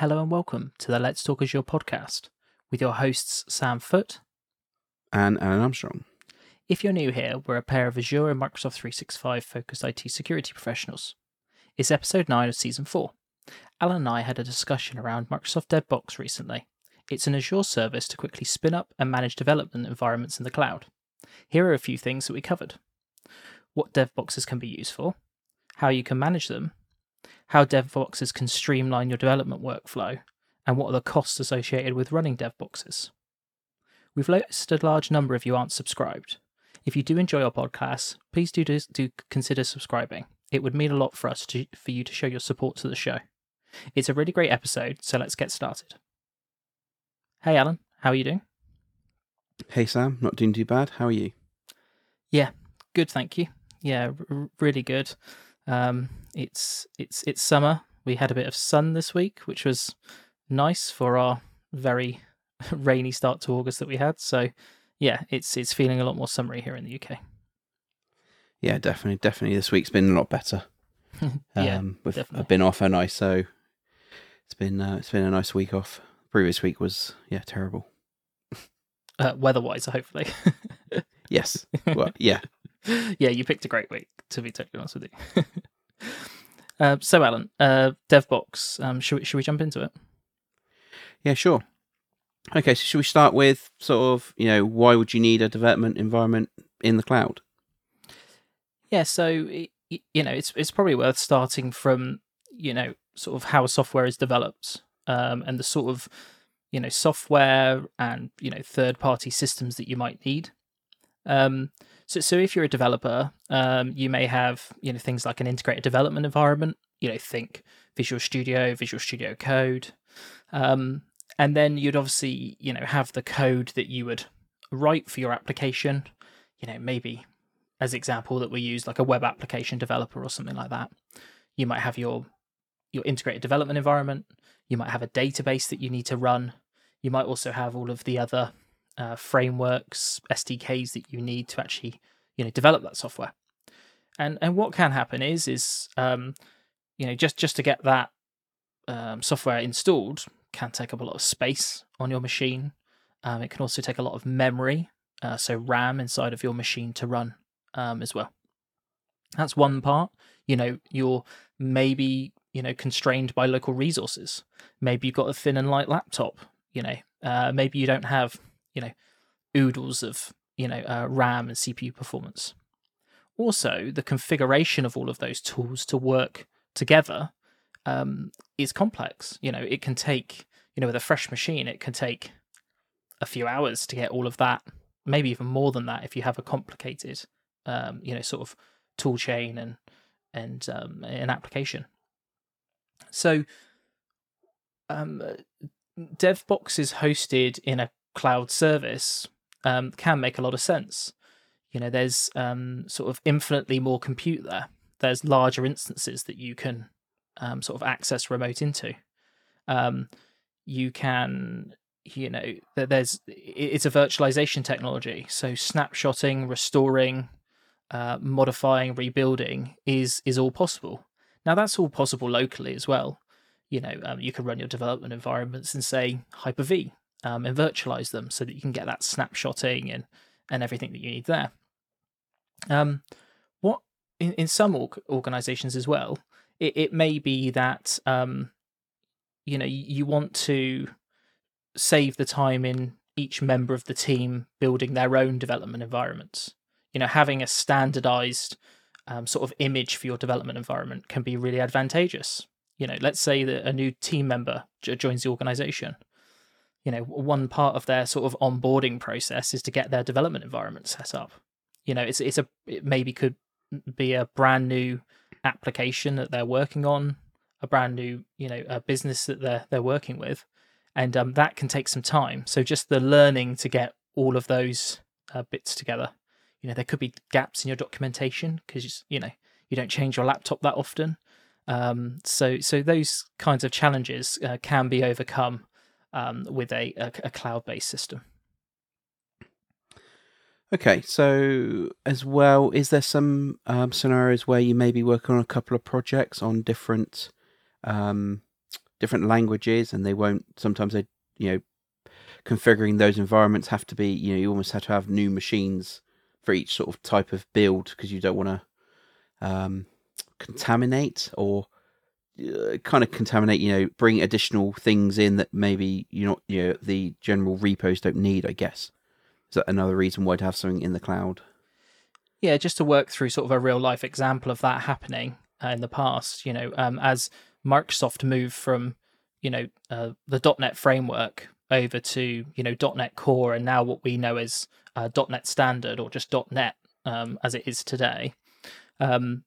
Hello and welcome to the Let's Talk Azure podcast with your hosts Sam Foote. and Alan Armstrong. If you're new here, we're a pair of Azure and Microsoft 365 focused IT security professionals. It's episode 9 of season 4. Alan and I had a discussion around Microsoft DevBox recently. It's an Azure service to quickly spin up and manage development environments in the cloud. Here are a few things that we covered what DevBoxes can be used for, how you can manage them, how DevBoxes can streamline your development workflow, and what are the costs associated with running DevBoxes. We've noticed a large number of you aren't subscribed. If you do enjoy our podcasts, please do, do consider subscribing. It would mean a lot for us to, for you to show your support to the show. It's a really great episode, so let's get started. Hey Alan, how are you doing? Hey Sam, not doing too bad. How are you? Yeah, good, thank you. Yeah, r- really good. Um, it's it's it's summer. We had a bit of sun this week, which was nice for our very rainy start to August that we had. So, yeah, it's it's feeling a lot more summery here in the UK. Yeah, definitely, definitely. This week's been a lot better. yeah, um, we've, definitely. I've been off and I so it's been uh, it's been a nice week off. Previous week was yeah terrible. uh, weather-wise, hopefully. Yes, well yeah, yeah, you picked a great week. To be totally honest with you. uh, so, Alan, uh, DevBox. Um, should we, should we jump into it? yeah sure. Okay, so should we start with sort of you know why would you need a development environment in the cloud? Yeah, so you know, it's it's probably worth starting from you know sort of how software is developed um, and the sort of you know software and you know third party systems that you might need. Um, so so if you're a developer, um, you may have you know things like an integrated development environment. You know, think Visual Studio, Visual Studio Code, um, and then you'd obviously you know have the code that you would write for your application. You know, maybe as example that we use like a web application developer or something like that you might have your your integrated development environment you might have a database that you need to run you might also have all of the other uh, frameworks sdks that you need to actually you know develop that software and and what can happen is is um you know just just to get that um, software installed can take up a lot of space on your machine um, it can also take a lot of memory uh, so ram inside of your machine to run um, as well. That's one part. You know, you're maybe you know constrained by local resources. Maybe you've got a thin and light laptop. You know, uh, maybe you don't have you know oodles of you know uh, RAM and CPU performance. Also, the configuration of all of those tools to work together um, is complex. You know, it can take you know with a fresh machine, it can take a few hours to get all of that. Maybe even more than that if you have a complicated um, you know, sort of tool chain and and um, an application. So, um, DevBoxes hosted in a cloud service um, can make a lot of sense. You know, there's um, sort of infinitely more compute there. There's larger instances that you can um, sort of access remote into. Um, you can you know there's it's a virtualization technology so snapshotting restoring uh, modifying, rebuilding is is all possible. Now that's all possible locally as well. You know, um, you can run your development environments and say Hyper V um, and virtualize them so that you can get that snapshotting and and everything that you need there. Um, what in, in some org- organizations as well, it, it may be that um, you know you, want to save the time in each member of the team building their own development environments. You know having a standardized um, sort of image for your development environment can be really advantageous. You know let's say that a new team member joins the organization you know one part of their sort of onboarding process is to get their development environment set up. You know it's it's a it maybe could be a brand new application that they're working on a brand new you know a business that they're they're working with and um, that can take some time. So just the learning to get all of those uh, bits together. You know there could be gaps in your documentation because you know you don't change your laptop that often. Um, so so those kinds of challenges uh, can be overcome um, with a, a, a cloud-based system Okay, so as well, is there some um, scenarios where you may be working on a couple of projects on different um, different languages, and they won't. Sometimes they, you know, configuring those environments have to be. You know, you almost have to have new machines for each sort of type of build because you don't want to um, contaminate or uh, kind of contaminate. You know, bring additional things in that maybe you not. You know, the general repos don't need. I guess is that another reason why to have something in the cloud? Yeah, just to work through sort of a real life example of that happening uh, in the past. You know, um, as Microsoft moved from you know uh, the .NET framework over to you know .NET Core and now what we know as uh, .NET Standard or just .NET um, as it is today. Um,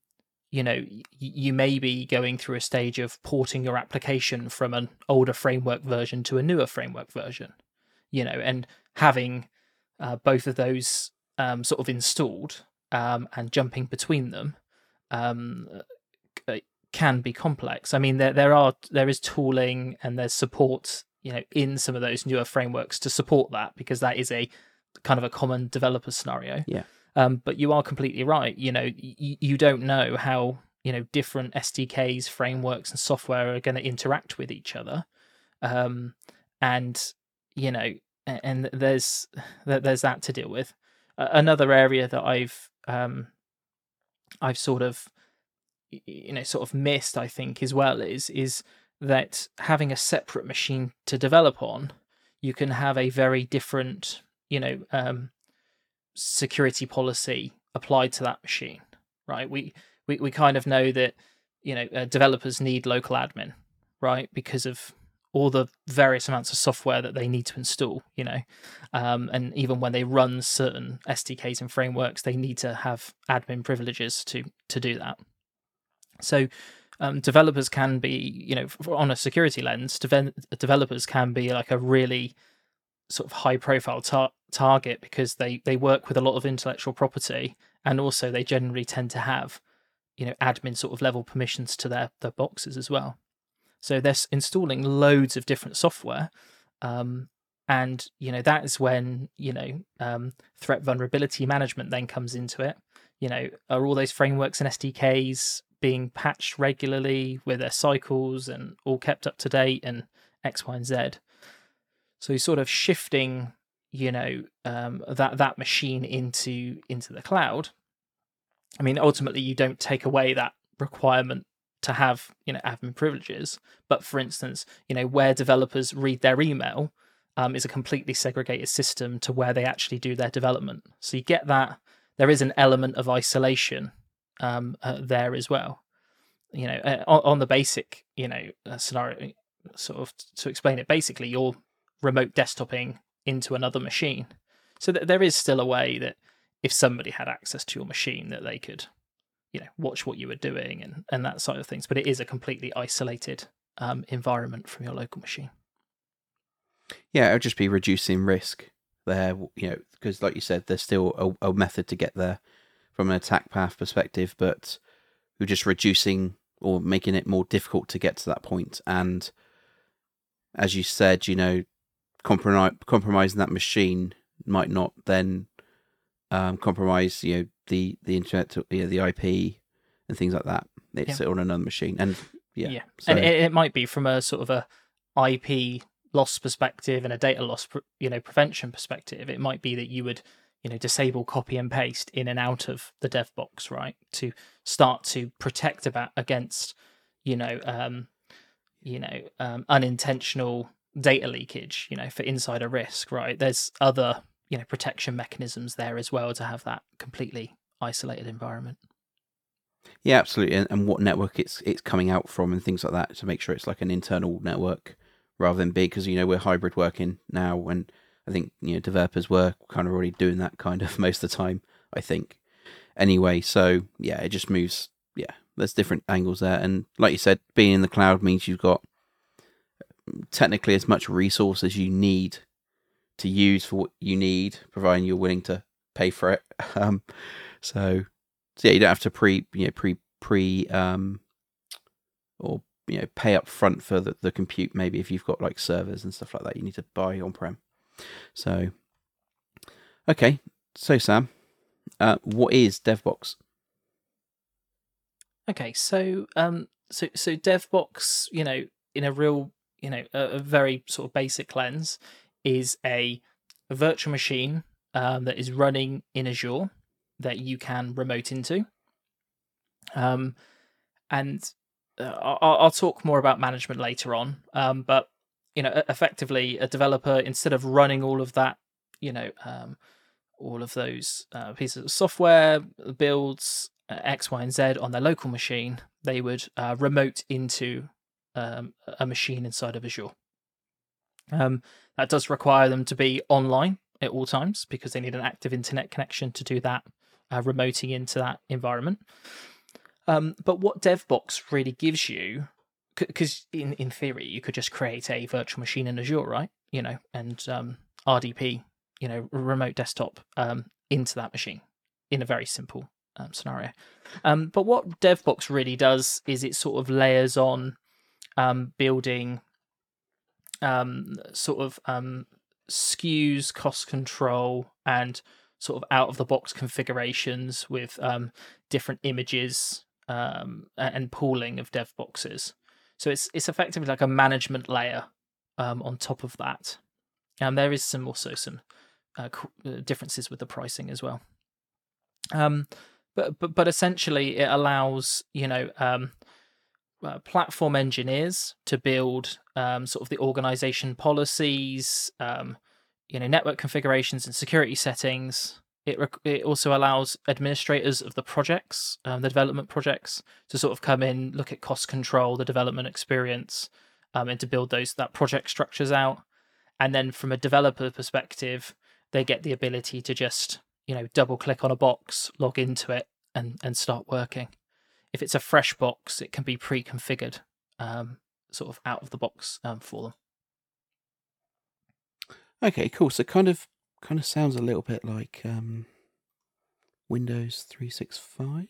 you know, you may be going through a stage of porting your application from an older framework version to a newer framework version. You know, and having uh, both of those um, sort of installed um, and jumping between them um, can be complex. I mean, there there are there is tooling and there's support, you know, in some of those newer frameworks to support that because that is a kind of a common developer scenario. Yeah. Um, but you are completely right. You know, y- you don't know how you know different SDKs, frameworks, and software are going to interact with each other, um, and you know, and there's there's that to deal with. another area that I've um, I've sort of you know sort of missed i think as well is is that having a separate machine to develop on you can have a very different you know um, security policy applied to that machine right? We we, we kind of know that you know uh, developers need local admin right? Because of all the various amounts of software that they need to install you know? Um, and even when they run certain sdks and frameworks they need to have admin privileges to to do that. So um, developers can be, you know, on a security lens, de- developers can be like a really sort of high profile tar- target because they they work with a lot of intellectual property and also they generally tend to have you know admin sort of level permissions to their their boxes as well so they're installing loads of different software um, and you know that is when you know um, threat vulnerability management then comes into it you know are all those frameworks and sdks being patched regularly with their cycles and all kept up to date and X, Y, and Z. So you're sort of shifting, you know, um, that that machine into into the cloud. I mean, ultimately, you don't take away that requirement to have you know admin privileges, but for instance, you know, where developers read their email um, is a completely segregated system to where they actually do their development. So you get that there is an element of isolation um, uh, there as well. You know, uh, on, on, the basic, you know, uh, scenario, sort of to explain it, basically, you're remote desktoping into another machine. So that there is still a way that if somebody had access to your machine, that they could, you know, watch what you were doing and and that side of things. But it is a completely isolated um, environment from your local machine. Yeah, it would just be reducing risk there, you know, because like you said, there's still a, a method to get there from an attack path perspective, but we're just reducing or making it more difficult to get to that point. And as you said, you know, compromise, compromising that machine might not then um, compromise, you know, the the internet, you know, the IP and things like that. It's yeah. on another machine, and yeah, yeah, so. and it, it, might be from a sort of a IP loss perspective and a data loss, you know, prevention perspective. It might be that you would you know disable copy and paste in and out of the dev box right to start to protect about against you know um you know um, unintentional data leakage you know for insider risk right there's other you know protection mechanisms there as well to have that completely isolated environment yeah absolutely and, and what network it's it's coming out from and things like that to make sure it's like an internal network rather than big because you know we're hybrid working now and I think you know developers were kind of already doing that kind of most of the time. I think. Anyway, so yeah, it just moves. Yeah, there's different angles there, and like you said, being in the cloud means you've got technically as much resource as you need to use for what you need, providing you're willing to pay for it. Um, so, so yeah, you don't have to pre you know pre pre um or you know pay up front for the, the compute maybe if you've got like servers and stuff like that you need to buy on prem so, okay. So, Sam, uh, what is DevBox? Okay, so um, so so DevBox, you know, in a real, you know, a, a very sort of basic lens, is a, a virtual machine um, that is running in Azure that you can remote into. Um, and uh, I'll, I'll, talk more about management later on. Um, but you know, effectively, a developer instead of running all of that, you know, um, all of those uh, pieces of software builds uh, X, Y, and Z on their local machine, they would uh, remote into um, a machine inside of Azure. Um, that does require them to be online at all times because they need an active internet connection to do that, uh, remoting into that environment. Um, but what DevBox really gives you, because in, in theory, you could just create a virtual machine in Azure, right? You know, and um, RDP, you know, remote desktop um, into that machine in a very simple um, scenario. Um, but what DevBox really does is it sort of layers on um, building um, sort of um, SKUs, cost control, and sort of out of the box configurations with um, different images um, and pooling of dev boxes. So it's it's effectively like a management layer um, on top of that. And there is some also some uh, uh, differences with the pricing as well. Um, but but but essentially, it allows you know um, uh, platform engineers to build um, sort of the organization policies, um, you know, network configurations and security settings. It rec- it also allows administrators of the projects, um, the development projects, to sort of come in, look at cost control, the development experience, um, and to build those that project structures out. And then from a developer perspective, they get the ability to just you know double click on a box, log into it, and and start working. If it's a fresh box, it can be pre-configured, um, sort of out of the box um, for them. Okay, cool. So kind of kind of sounds a little bit like um, Windows three six five.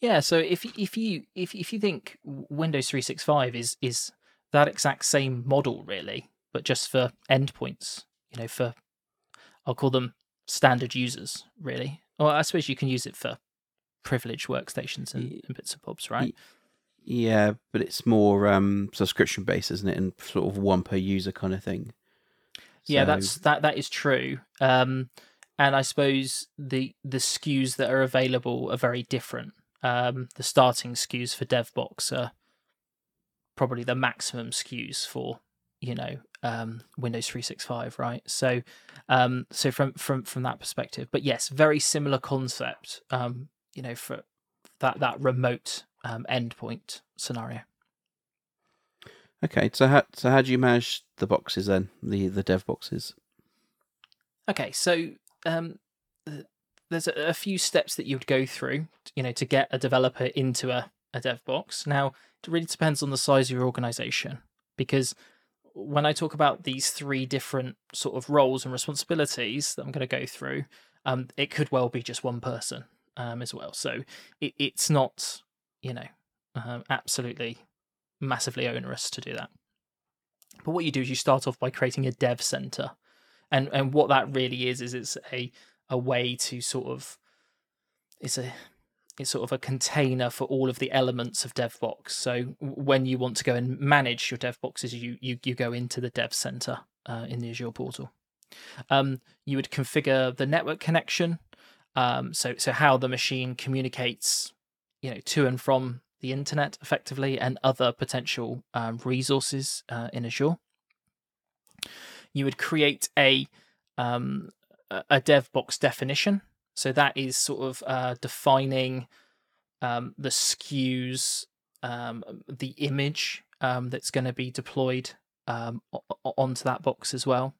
Yeah. So if if you if if you think Windows three six five is is that exact same model really, but just for endpoints, you know, for I'll call them standard users really. Or I suppose you can use it for privileged workstations and, and bits and bobs, right? Yeah, but it's more um, subscription based, isn't it? And sort of one per user kind of thing. Yeah, that's that. That is true. Um, and I suppose the the SKUs that are available are very different. Um, the starting SKUs for DevBox are probably the maximum SKUs for you know um, Windows 365, right? So, um, so from from from that perspective, but yes, very similar concept. Um, you know, for that that remote um, endpoint scenario. Okay, so how so how do you manage the boxes then, the the dev boxes? Okay, so um, there's a, a few steps that you would go through, you know, to get a developer into a, a dev box. Now, it really depends on the size of your organization because when I talk about these three different sort of roles and responsibilities that I'm going to go through, um, it could well be just one person um, as well. So it, it's not, you know, um, absolutely massively onerous to do that. But what you do is you start off by creating a dev center, and and what that really is is it's a a way to sort of it's a it's sort of a container for all of the elements of DevBox. So when you want to go and manage your DevBoxes, you you you go into the Dev Center uh, in the Azure portal. Um, you would configure the network connection um, so so how the machine communicates, you know, to and from the internet effectively and other potential um, resources uh, in Azure. You would create a um, a DevBox definition. So that is sort of uh, defining um, the SKUs, um, the image um, that's going to be deployed um, onto that box as well.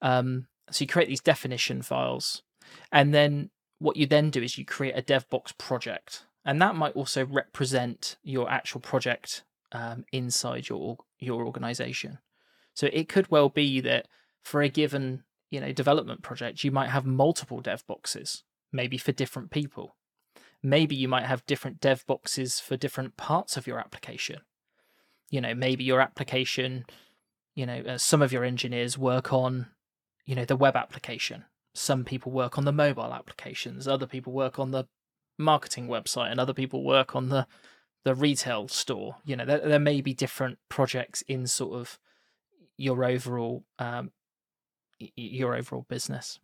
Um, so you create these definition files, and then what you then do is you create a DevBox project, and that might also represent your actual project um, inside your your organization. So it could well be that for a given you know development project, you might have multiple dev boxes, maybe for different people. Maybe you might have different dev boxes for different parts of your application. You know, maybe your application, you know, uh, some of your engineers work on, you know, the web application, some people work on the mobile applications, other people work on the marketing website, and other people work on the the retail store. You know, there, there may be different projects in sort of your overall um, your overall business.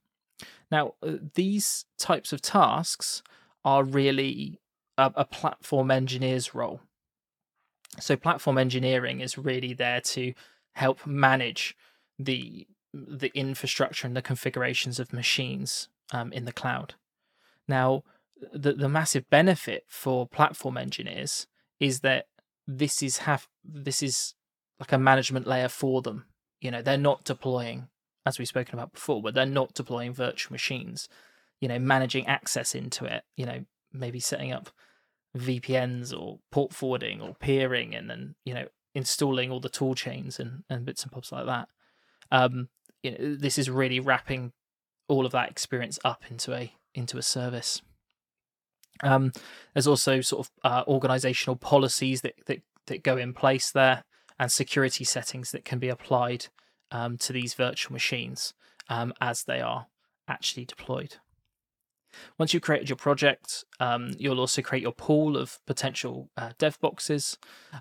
Now, uh, these types of tasks are really a, a platform engineer's role. So, platform engineering is really there to help manage the the infrastructure and the configurations of machines um, in the cloud. Now, the the massive benefit for platform engineers is that this is have this is like a management layer for them. You know, they're not deploying, as we've spoken about before, but they're not deploying virtual machines. You know, managing access into it. You know, maybe setting up VPNs or port forwarding or peering, and then you know installing all the tool chains and, and bits and bobs like that. Um, you know, this is really wrapping all of that experience up into a into a service. Um, there's also sort of uh, organizational policies that, that that go in place there, and security settings that can be applied um, to these virtual machines um, as they are actually deployed. Once you've created your project, um, you'll also create your pool of potential uh, dev boxes.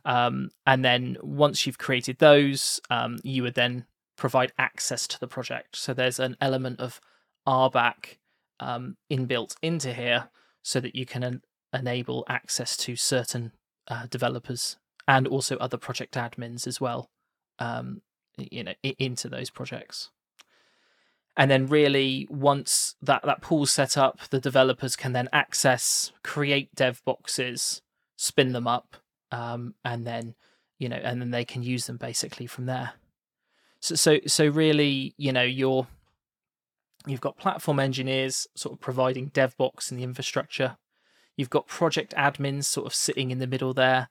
Um, and then once you've created those, um, you would then provide access to the project. So there's an element of RBAC um, inbuilt into here so that you can en- enable access to certain uh, developers and also other project admins as well, um, you know, into those projects. And then really once that, that pool's set up, the developers can then access, create dev boxes, spin them up, um, and then, you know, and then they can use them basically from there. So so so really, you know, you're you've got platform engineers sort of providing DevBox and the infrastructure. You've got project admins sort of sitting in the middle there,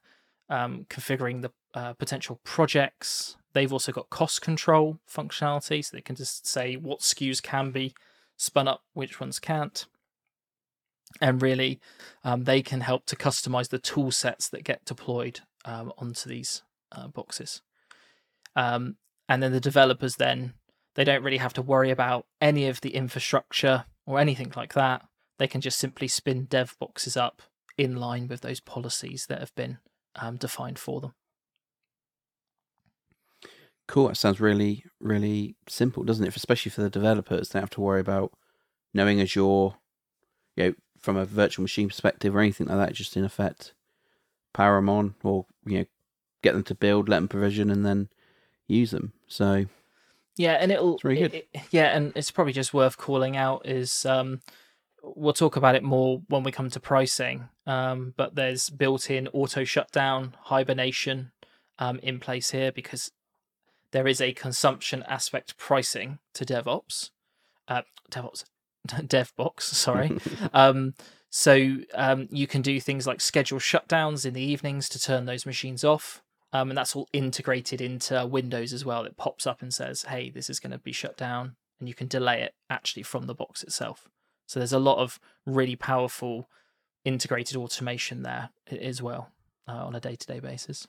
um, configuring the uh, potential projects. They've also got cost control functionality, so they can just say what SKUs can be spun up, which ones can't. And really, um, they can help to customize the tool sets that get deployed um, onto these uh, boxes. Um, and then the developers then they don't really have to worry about any of the infrastructure or anything like that. They can just simply spin dev boxes up in line with those policies that have been um, defined for them. Cool. That sounds really, really simple, doesn't it? Especially for the developers, they have to worry about knowing Azure, you know, from a virtual machine perspective or anything like that. Just in effect, power them on, or you know, get them to build, let them provision, and then use them. So yeah, and it'll it's really good. It, it, yeah, and it's probably just worth calling out is um, we'll talk about it more when we come to pricing. Um, but there's built-in auto shutdown, hibernation um, in place here because there is a consumption aspect pricing to DevOps, uh, DevOps, DevBox. Sorry. um, so um, you can do things like schedule shutdowns in the evenings to turn those machines off. Um, and that's all integrated into Windows as well. It pops up and says, "Hey, this is going to be shut down," and you can delay it actually from the box itself. So there's a lot of really powerful integrated automation there as well uh, on a day-to-day basis.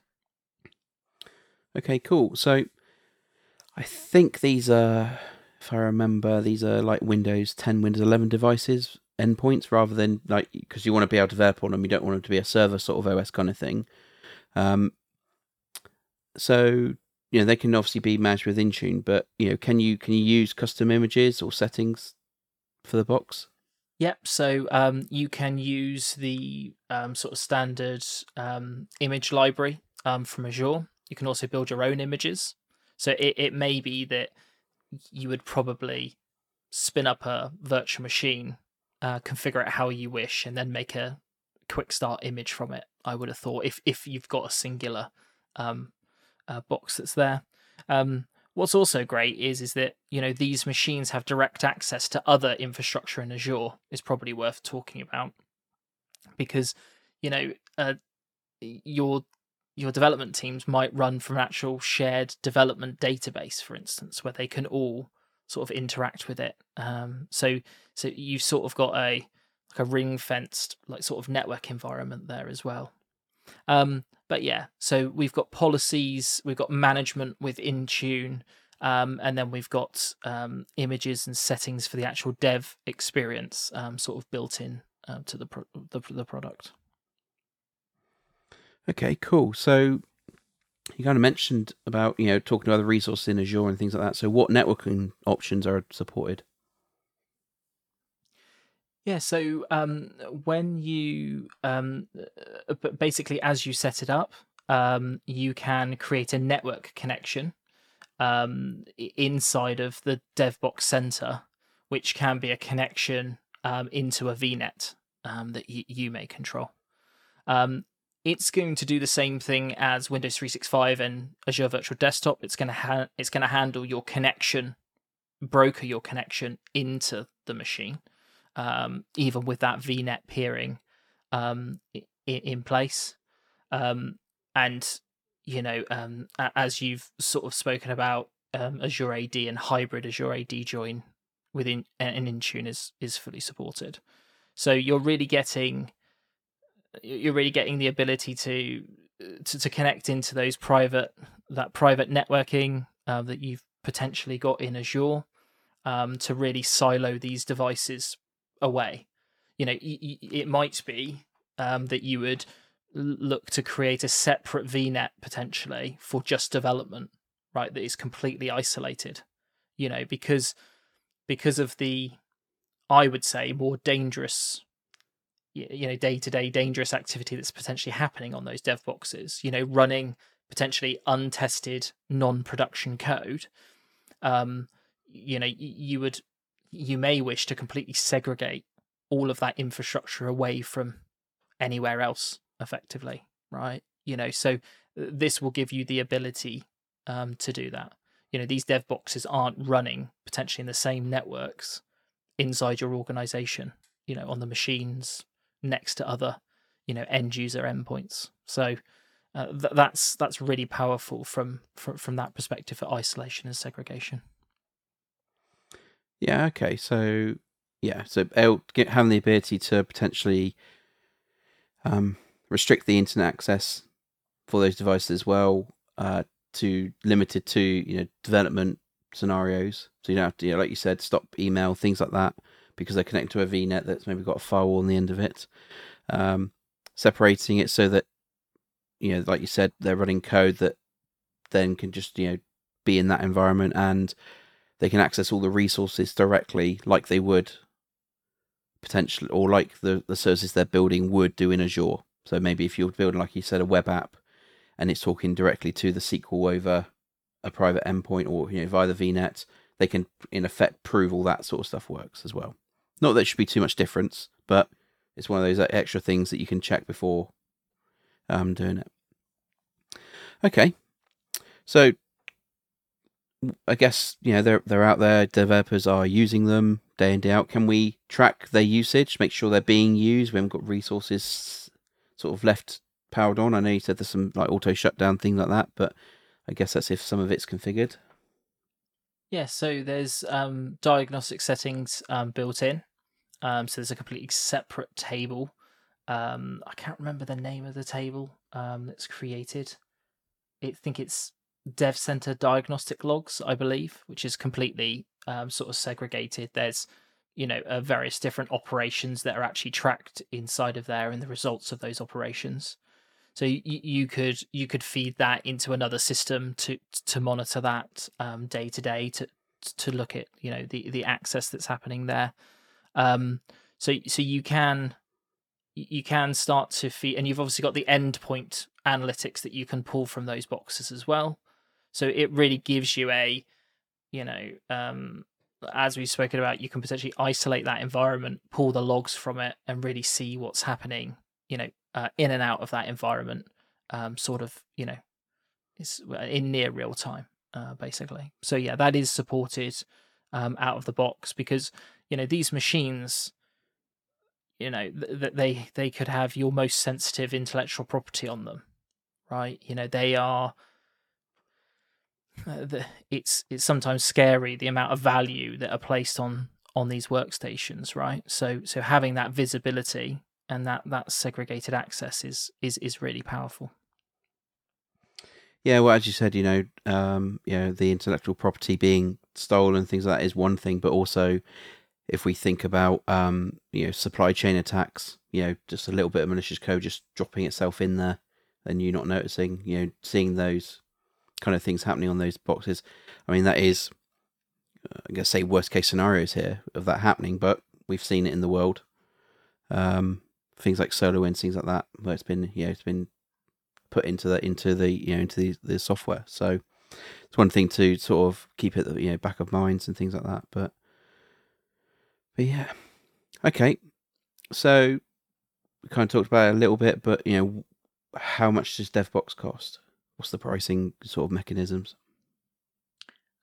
Okay, cool. So I think these are, if I remember, these are like Windows 10, Windows 11 devices endpoints rather than like because you want to be able to develop on them. You don't want them to be a server sort of OS kind of thing. Um, so you know they can obviously be managed with Intune, but you know can you can you use custom images or settings for the box? Yep. So um, you can use the um, sort of standard um, image library um, from Azure. You can also build your own images. So it, it may be that you would probably spin up a virtual machine, uh, configure it how you wish, and then make a quick start image from it. I would have thought if if you've got a singular um, uh, box that's there. Um, what's also great is is that you know these machines have direct access to other infrastructure in Azure. Is probably worth talking about because you know uh, your your development teams might run from an actual shared development database, for instance, where they can all sort of interact with it. Um, so so you've sort of got a like a ring fenced like sort of network environment there as well. Um, but yeah, so we've got policies, we've got management with Intune, um, and then we've got um, images and settings for the actual dev experience, um, sort of built in uh, to the, pro- the the product. Okay, cool. So you kind of mentioned about you know talking to other resources in Azure and things like that. So what networking options are supported? Yeah, so um, when you um, uh, basically as you set it up, um, you can create a network connection um, inside of the DevBox Center, which can be a connection um, into a VNet um, that y- you may control. Um, it's going to do the same thing as Windows 365 and Azure Virtual Desktop. It's going to ha- it's going to handle your connection, broker your connection into the machine, um, even with that VNet peering um, in, in place. Um, and you know, um, as you've sort of spoken about, um, Azure AD and hybrid Azure AD join within an Intune is is fully supported. So you're really getting you're really getting the ability to to, to connect into those private that private networking uh, that you've potentially got in Azure um, to really silo these devices away. You know, it might be um, that you would look to create a separate VNet potentially for just development, right? That is completely isolated, you know, because because of the, I would say, more dangerous, you know, day to day dangerous activity that's potentially happening on those dev boxes. You know, running potentially untested non-production code. Um, you know, you would, you may wish to completely segregate all of that infrastructure away from anywhere else effectively, right? You know, so uh, this will give you the ability um, to do that. You know, these dev boxes aren't running potentially in the same networks inside your organization, you know, on the machines next to other, you know, end user endpoints. So uh, th- that's that's really powerful from, from from that perspective for isolation and segregation. Yeah. Okay. So yeah. So having the ability to potentially um, restrict the internet access for those devices as well uh, to limited to you know development scenarios. So you don't have to, you know, like you said, stop email things like that because they're connected to a VNet that's maybe got a firewall on the end of it. Um, separating it so that you know, like you said, they're running code that then can just you know be in that environment and they can access all the resources directly like they would potentially or like the the services they're building would do in Azure. So maybe if you're building, like you said, a web app, and it's talking directly to the SQL over a private endpoint or you know via the VNet, they can in effect prove all that sort of stuff works as well. Not that it should be too much difference, but it's one of those extra things that you can check before um, doing it. Okay, so I guess you know they're they're out there. Developers are using them day in day out. Can we track their usage? Make sure they're being used. We haven't got resources sort of left powered on. I know you said there's some like auto shutdown things like that, but I guess that's if some of it's configured. Yeah, so there's um, diagnostic settings um, built in. Um, so there's a completely separate table. Um, I can't remember the name of the table um, that's created. I think it's Dev Center Diagnostic Logs, I believe, which is completely um, sort of segregated. There's you know uh, various different operations that are actually tracked inside of there and the results of those operations. So you, you could you could feed that into another system to to monitor that um, day to day to to look at you know the the access that's happening there. Um, so so you can you can start to feed and you've obviously got the endpoint analytics that you can pull from those boxes as well so it really gives you a you know um, as we've spoken about, you can potentially isolate that environment, pull the logs from it, and really see what's happening, you know, uh, in and out of that environment, um, sort of, you know, it's in near real time, uh, basically. So yeah, that is supported um, out of the box because you know these machines, you know, that they they could have your most sensitive intellectual property on them, right? You know, they are uh, the, it's it's sometimes scary the amount of value that are placed on on these workstations, right? So so having that visibility and that that segregated access is is is really powerful. Yeah, well, as you said, you know, um, you know, the intellectual property being stolen, things like that is one thing, but also if we think about, um, you know, supply chain attacks, you know, just a little bit of malicious code just dropping itself in there, and you not noticing, you know, seeing those kind of things happening on those boxes. I mean, that is, uh, I guess, say worst case scenarios here of that happening, but we've seen it in the world. Um, things like SolarWinds, things like that, where it's been, you know, it's been put into the into the you know into the, the software. So it's one thing to sort of keep it you know back of minds and things like that. But but yeah, okay. So we kind of talked about it a little bit, but you know, how much does DevBox cost? What's the pricing sort of mechanisms?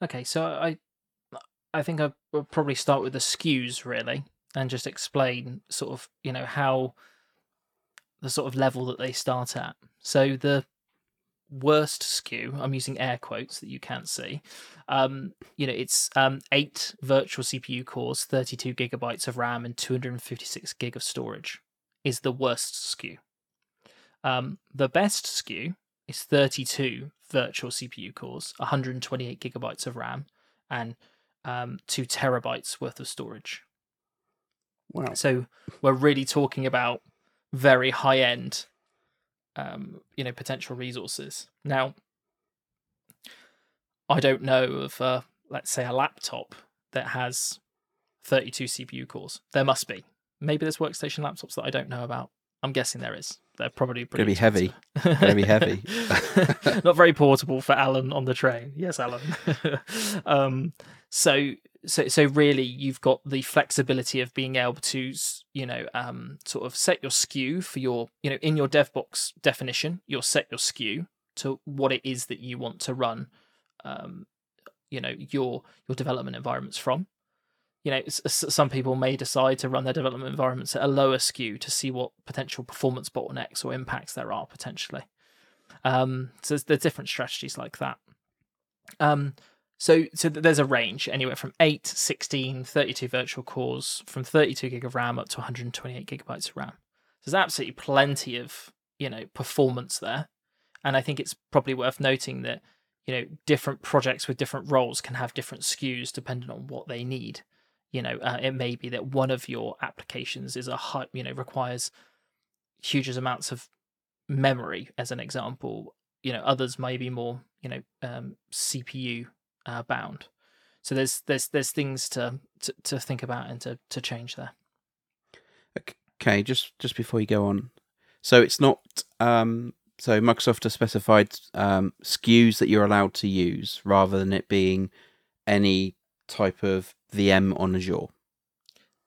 Okay, so I I think I will probably start with the SKUs really, and just explain sort of you know how the sort of level that they start at. So the worst SKU, I'm using air quotes that you can't see. Um, you know, it's um, eight virtual CPU cores, 32 gigabytes of RAM, and 256 gig of storage is the worst SKU. Um, the best SKU is 32 virtual CPU cores, 128 gigabytes of RAM, and um, two terabytes worth of storage. Wow. So we're really talking about very high end, um, you know, potential resources. Now, I don't know of, uh, let's say, a laptop that has 32 CPU cores. There must be. Maybe there's workstation laptops that I don't know about. I'm guessing there is. They're probably Gonna be heavy. Gonna be heavy. Not very portable for Alan on the train. Yes, Alan. um, so, so, so really, you've got the flexibility of being able to, you know, um, sort of set your SKU for your, you know, in your DevBox definition, you'll set your SKU to what it is that you want to run, um, you know, your your development environments from. You know, some people may decide to run their development environments at a lower SKU to see what potential performance bottlenecks or impacts there are potentially. Um, so there's, different strategies like that. Um, so so there's a range anywhere from 8, 16, 32 virtual cores, from 32 gig of RAM up to 128 gigabytes of RAM. There's absolutely plenty of you know performance there, and I think it's probably worth noting that you know different projects with different roles can have different SKUs depending on what they need. You know, uh, it may be that one of your applications is a high, you know requires huge amounts of memory, as an example. You know, others may be more you know um, CPU uh, bound. So there's there's there's things to, to to think about and to to change there. Okay, just just before you go on, so it's not um, so Microsoft has specified um, SKUs that you're allowed to use rather than it being any type of VM on Azure.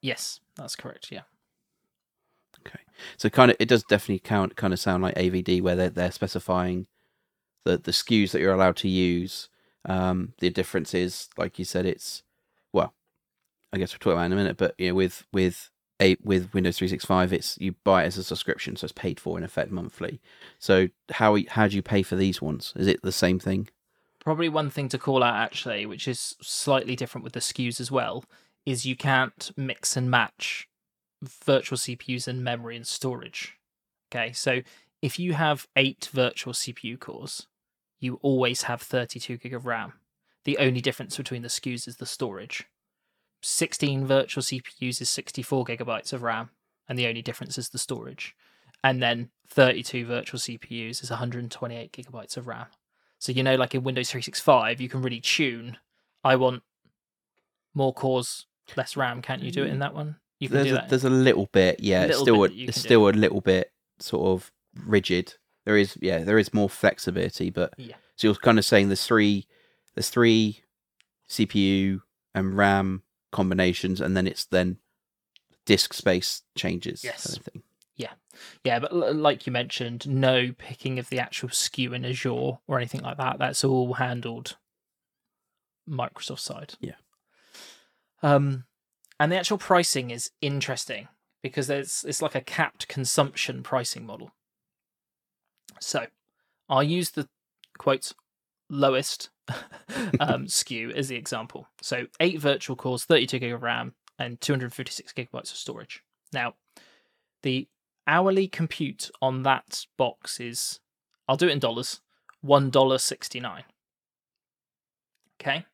Yes, that's correct. Yeah. Okay, so kind of it does definitely count kind of sound like AVD where they're they're specifying the the SKUs that you're allowed to use. Um, the difference is, like you said, it's well, I guess we'll talk about it in a minute, but you know, with with a with Windows 365, it's you buy it as a subscription, so it's paid for in effect monthly. So how how do you pay for these ones? Is it the same thing? Probably one thing to call out actually, which is slightly different with the SKUs as well, is you can't mix and match virtual CPUs and memory and storage. Okay, so if you have eight virtual CPU cores, you always have 32 gig of RAM. The only difference between the SKUs is the storage. 16 virtual CPUs is 64 gigabytes of RAM, and the only difference is the storage. And then 32 virtual CPUs is 128 gigabytes of RAM. So you know, like in Windows 365, you can really tune. I want more cores, less RAM. Can't you do it in mm. that one? You can there's do a, that. there's a little bit, yeah. It's Little still bit a, it's can do. still a little bit sort of rigid. There is yeah, there is more flexibility, but Yeah. So you're kind of saying there's three there's three CPU and RAM combinations, and then it's then disk space changes. Yes. kind of thing. Yeah, but l- like you mentioned, no picking of the actual SKU in Azure or anything like that. That's all handled Microsoft side. Yeah. Um, and the actual pricing is interesting because there's it's like a capped consumption pricing model. So, I'll use the quotes lowest um, SKU as the example. So, eight virtual cores, 32 gig of RAM, and 256 gigabytes of storage. Now, the hourly compute on that box is I'll do it in dollars, one dollar sixty nine. Okay.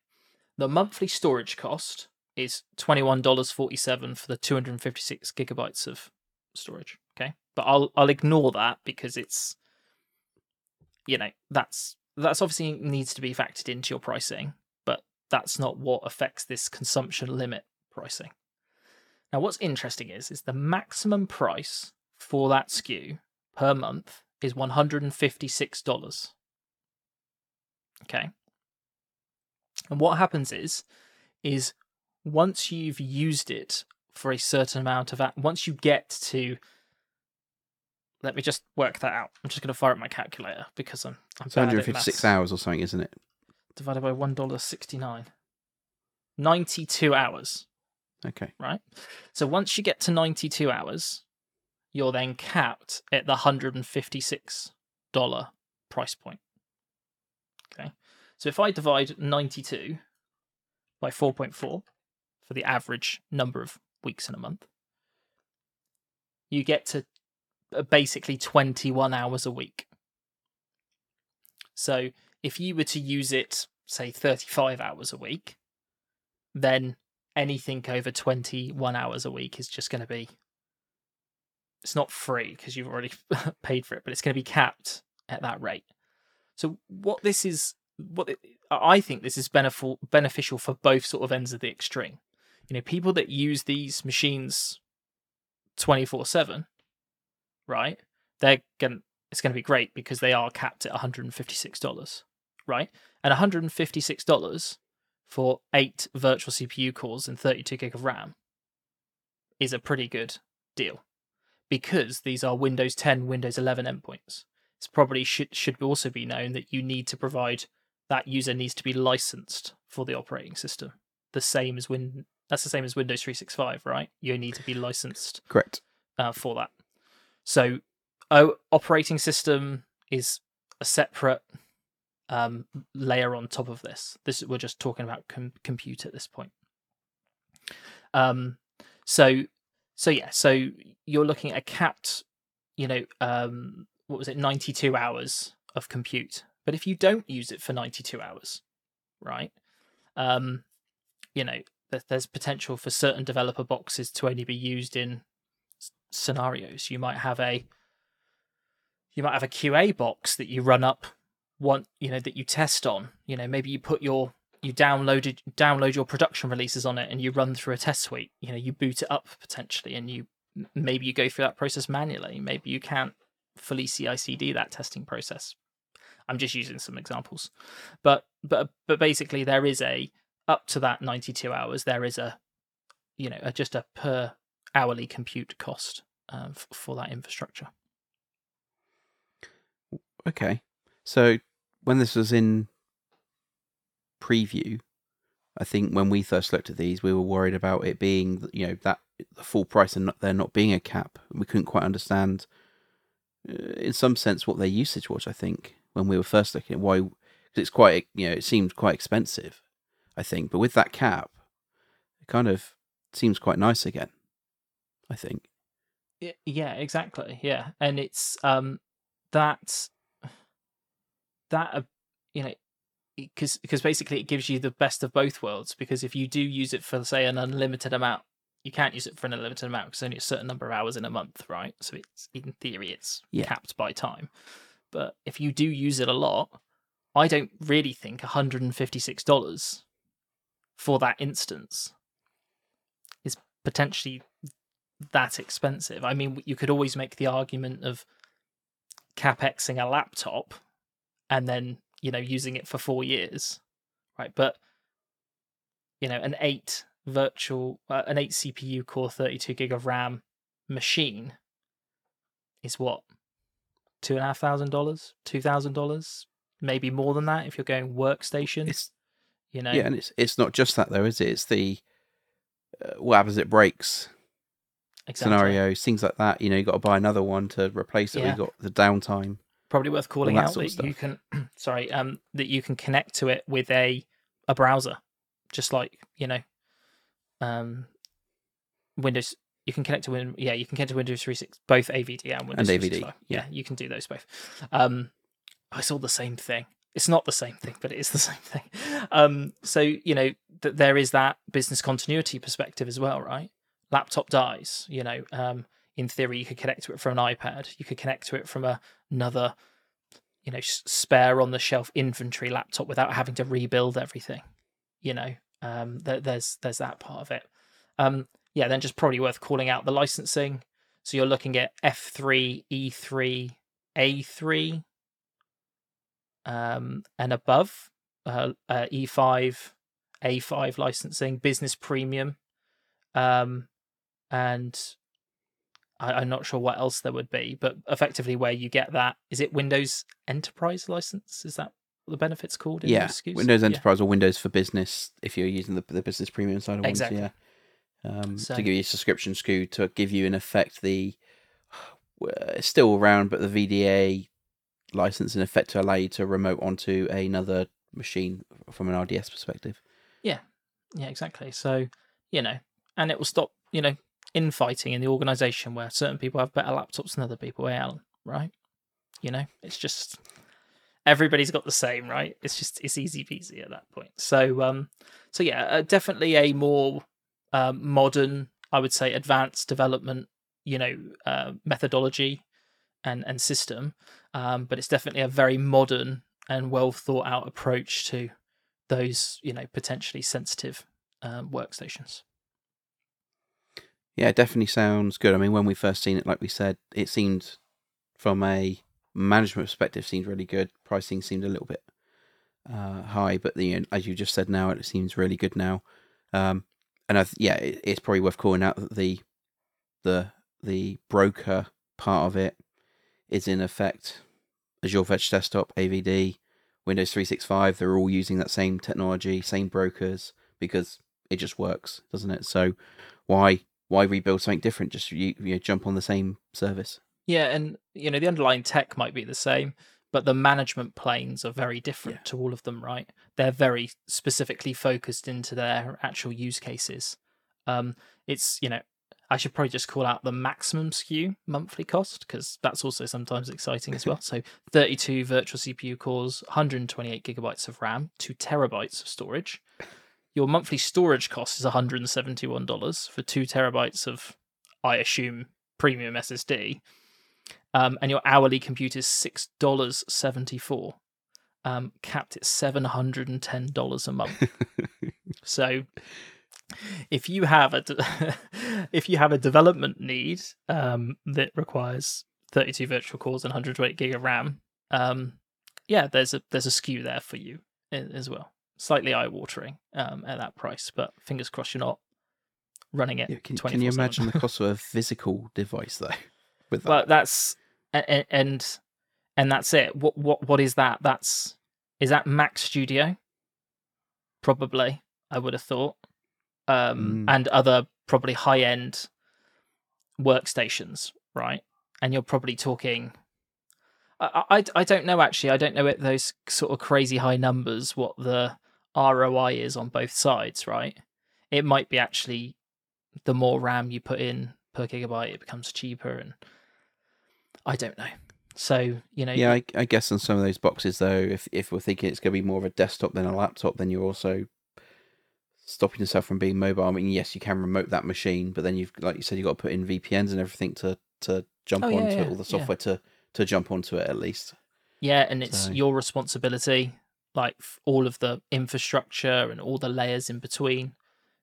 The monthly storage cost is twenty one dollars forty seven for the two hundred and fifty six gigabytes of storage. Okay. But I'll I'll ignore that because it's you know that's that's obviously needs to be factored into your pricing, but that's not what affects this consumption limit pricing. Now, what's interesting is is the maximum price for that SKU per month is one hundred and fifty six dollars. Okay. And what happens is, is once you've used it for a certain amount of, once you get to, let me just work that out. I'm just going to fire up my calculator because I'm, I'm It's bad at 156 maths. hours or something, isn't it? divided by one dollar sixty nine. Ninety two hours, Okay. right? So once you get to ninety two hours, you're then capped at the hundred and fifty six dollar price point. Okay. So if I divide ninety two by four point four for the average number of weeks in a month, you get to uh, basically 21 hours a week. So if you were to use it, say 35 hours a week, then anything over 21 hours a week is just going to be it's not free because you've already paid for it, but it's going to be capped at that rate. So what this is what it, I think this is beneficial beneficial for both sort of ends of the extreme. You know, people that use these machines 24/7, right? They're going it's going to be great because they are capped at $156, right? And $156 for 8 virtual CPU cores and 32 gig of RAM is a pretty good deal because these are Windows 10, Windows 11 endpoints. It's probably should should also be known that you need to provide that user needs to be licensed for the operating system. The same as Win that's the same as Windows 365, right? You need to be licensed Correct. uh, for that. So, oh, operating system is a separate um, layer on top of this. This we're just talking about com- compute at this point. Um, so, so yeah, so you're looking at a capped, you know, um, what was it, 92 hours of compute. But if you don't use it for 92 hours, right? Um, you know, th- there's potential for certain developer boxes to only be used in scenarios. You might have a you might have a QA box that you run up one, you know, that you test on. You know, maybe you put your you downloaded download your production releases on it and you run through a test suite. You know, you boot it up potentially and you maybe you go through that process manually. Maybe you can't fully CI/CD that testing process. I'm just using some examples, but but but basically there is a up to that 92 hours there is a you know a, just a per hourly compute cost um, f- for that infrastructure. Okay. So when this was in preview, I think when we first looked at these, we were worried about it being, you know, that the full price and not, there not being a cap. We couldn't quite understand, uh, in some sense, what their usage was. I think when we were first looking at why, because it's quite, you know, it seemed quite expensive. I think, but with that cap, it kind of seems quite nice again. I think. Yeah, exactly. Yeah, and it's um that that uh, you know because because basically it gives you the best of both worlds because if you do use it for say an unlimited amount you can't use it for an unlimited amount because only a certain number of hours in a month right so it's in theory it's Yeah. capped by time but if you do use it a lot i don't really think $156 for that instance is potentially that expensive. I mean, you could always make the argument of capexing a laptop and then you know using it for four years, right? But you know, an eight virtual, uh, an eight CPU core, thirty-two gig of RAM machine is what two and a half thousand dollars, two thousand dollars, maybe more than that if you're going workstation. It's you know, yeah, and it's it's not just that though, is it? It's the uh, what happens? It breaks exactly. scenarios, things like that. You know, you got to buy another one to replace it. Yeah. You got the downtime. Probably worth calling out that you can sorry um that you can connect to it with a a browser. Just like you know um windows you can connect to win yeah you can connect to windows 36 both avd and windows and AVD, yeah. yeah you can do those both. Um i saw the same thing. It's not the same thing but it is the same thing. Um so you know that there is that business continuity perspective as well right? Laptop dies you know um in theory you could connect to it from an ipad you could connect to it from a, another you know spare on the shelf inventory laptop without having to rebuild everything. You know, um, th- there's there's that part of it. Um, yeah, then just probably worth calling out the licensing. So you're looking at F3, E3, A3, um, and above, uh, uh, E5, A5 licensing, business premium, um, and I, am not sure what else there would be, but effectively where you get that is it Windows Enterprise license? Is that what the benefits called? In yeah, Windows Enterprise yeah. or Windows for Business if you're using the the business premium side of exactly. ones. Yeah, um, so, to give you a subscription SKU to give you in effect the still around, but the VDA license in effect to allow you to remote onto another machine from an RDS perspective. Yeah, yeah, exactly. So you know, and it will stop you know infighting in the organization where certain people have better laptops than other people. Hey, Alan, right? You know, it's just everybody's got the same, right? It's just it's easy peasy at that point. So, um, so yeah, uh, definitely a more um, modern, I would say, advanced development, you know, uh, methodology and and system. Um, but it's definitely a very modern and well thought out approach to those, you know, potentially sensitive um, workstations. Yeah, it definitely sounds good. I mean, when we first seen it, like we said, it seemed from a management perspective seemed really good. Pricing seemed a little bit uh, high, but the, as you just said, now it seems really good now. Um, and I th- yeah, it, it's probably worth calling out that the the the broker part of it is in effect Azure Virtual Desktop, AVD, Windows 365. They're all using that same technology, same brokers because it just works, doesn't it? So why why rebuild something different? Just you, you know, jump on the same service. Yeah, and you know the underlying tech might be the same, but the management planes are very different yeah. to all of them, right? They're very specifically focused into their actual use cases. Um, it's you know I should probably just call out the maximum SKU monthly cost because that's also sometimes exciting as well. So 32 virtual CPU cores, 128 gigabytes of RAM, two terabytes of storage, your monthly storage cost is $171 for two terabytes of, I assume, premium SSD. Um, and your hourly compute is $6.74, um, capped at $710 a month. so if you have a de- if you have a development need um, that requires 32 virtual cores and 128 gig of RAM, um, yeah, there's a there's a SKU there for you as well slightly eye watering um, at that price, but fingers crossed you're not running it. Yeah, can, can, you imagine the cost of a physical device though? With that? Well, that's and and that's it. What what what is that? That's is that Mac Studio? Probably, I would have thought, um, mm. and other probably high end workstations, right? And you're probably talking I, I, I don't know actually. I don't know at those sort of crazy high numbers what the ROI is on both sides, right? It might be actually the more RAM you put in per gigabyte, it becomes cheaper, and I don't know. So you know, yeah, I, I guess on some of those boxes though, if if we're thinking it's going to be more of a desktop than a laptop, then you're also stopping yourself from being mobile. I mean, yes, you can remote that machine, but then you've, like you said, you've got to put in VPNs and everything to to jump oh, onto yeah, yeah, all the software yeah. to to jump onto it at least. Yeah, and it's so. your responsibility like all of the infrastructure and all the layers in between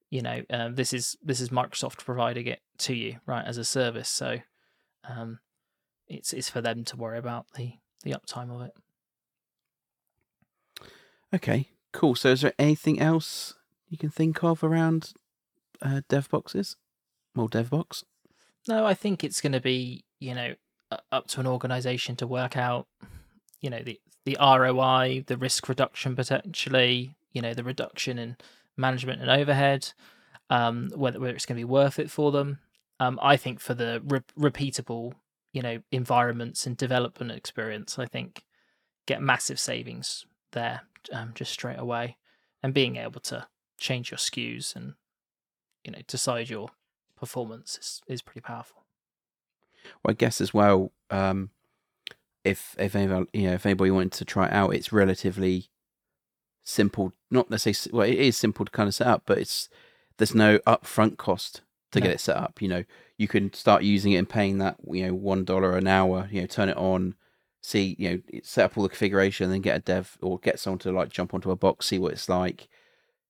you know um, this is this is microsoft providing it to you right as a service. So um, it's it's for them to worry about the the uptime of it. Okay cool. So is there anything else you can think of around uh, dev boxes more dev box no i think it's going to be you know up to an organization to work out you know the the ROI, the risk reduction potentially, you know, the reduction in management and overhead, um, whether, whether it's going to be worth it for them. Um, I think for the re- repeatable, you know, environments and development experience, I think get massive savings there um, just straight away, and being able to change your SKUs and you know decide your performance is is pretty powerful. Well, I guess as well, um, if if anybody, you know if anybody wanted to try it out, it's relatively simple. Not necessarily well, it is simple to kind of set up, but it's there's no upfront cost to no. get it set up. You know, you can start using it and paying that you know one dollar an hour. You know, turn it on, see, you know, set up all the configuration, then get a dev or get someone to like jump onto a box, see what it's like,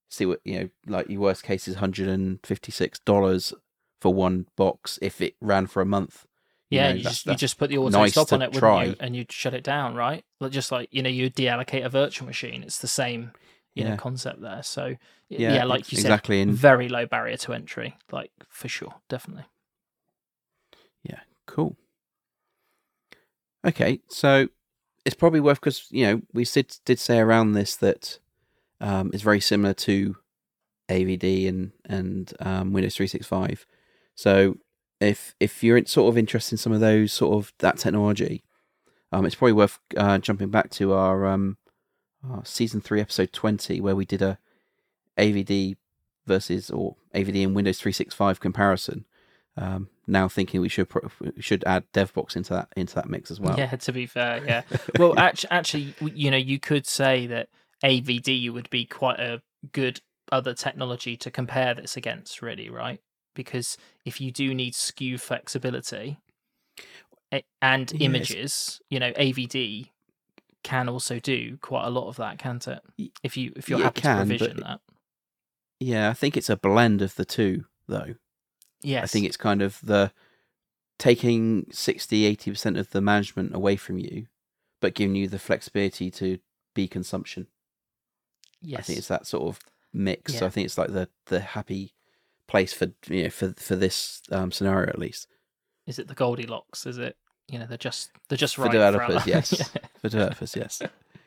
see what you know, like your worst case is hundred and fifty six dollars for one box if it ran for a month. Yeah, know, you just you just put the auto nice stop on it, wouldn't try. you? And you'd shut it down, right? Like, Just like you know, you deallocate a virtual machine. It's the same, you know, concept there. So Yeah, yeah, like you said, exactly, and- very low barrier to entry, like for sure, definitely. Yeah, cool. Okay, so it's probably worth because you know we did did say around this that um, it's very similar to AVD and and um, Windows three six five. So if if you're in- sort of interested in some of those sort of that technology, um, it's probably worth uh, jumping back to our, um, our season three episode twenty where we did a AVD versus or AVD and Windows three six five comparison. Um, now thinking we should pro- we should add DevBox into that into that mix as well. Yeah, to be fair, yeah. well, actually, actually, you know, you could say that AVD would be quite a good other technology to compare this against, really, right? Because if you do need SKU flexibility and Yes. images, you know, AVD can also do quite a lot of that, can't it? If you if you're yeah, happy can, to provision that, Yeah, I think it's a blend of the two though. yes, I think it's kind of the taking 60 80% of the management away from you but giving you the flexibility to be consumption. yes, I think it's that sort of mix. So I think it's like the the happy place for you know for for this um, scenario at least. is it the Goldilocks? Is it you know they're just they're just For right developers, our- yes. For developers, yes.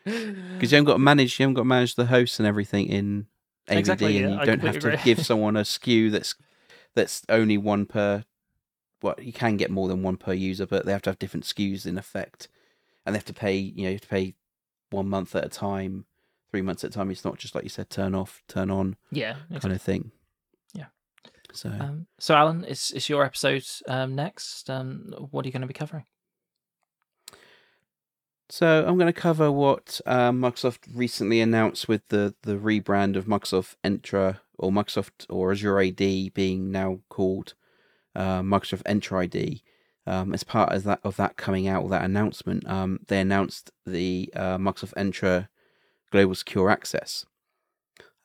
Because you haven't got to manage, you haven't got to manage the hosts and everything in AVD, Exactly, and yeah, you I don't have to agree. give someone a SKU that's that's only one per. Well, you can get more than one per user, but they have to have different SKUs in effect, and they have to pay. You know, you have to pay one month at a time, three months at a time. It's not just like you said, turn off, turn on yeah, kind of thing. So Um, so, Alan, it's, it's your episode um, next. Um, what are you going to be covering? So I'm going to cover what uh, Microsoft recently announced with the the rebrand of Microsoft Entra or Microsoft or Azure AD being now called uh, Microsoft Entra ID. Um, as part of that of that coming out, that announcement, um, they announced the uh, Microsoft Entra Global Secure Access,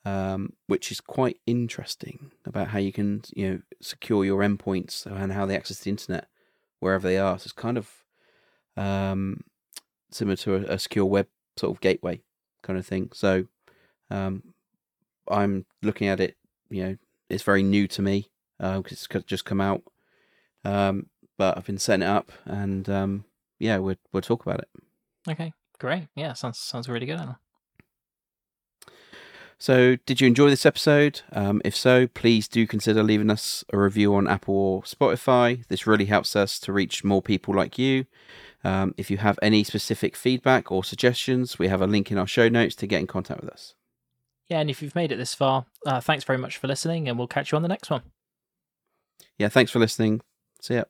um, which is quite interesting about how you can you know secure your endpoints and how they access the internet wherever they are. So it's kind of um, similar to a, a secure web sort of gateway kind of thing. So um, I'm looking at it. You know, it's very new to me because it's just come out. Um, but I've been setting it up, and um, yeah, we'll we'll talk about it. Okay, great. Yeah, sounds sounds really good, Alan. So, did you enjoy this episode? Um, if so, please do consider leaving us a review on Apple or Spotify. This really helps us to reach more people like you. Um, if you have any specific feedback or suggestions, we have a link in our show notes to get in contact with us. Yeah, and if you've made it this far, uh, thanks very much for listening, and we'll catch you on the next one. Yeah, thanks for listening. See ya.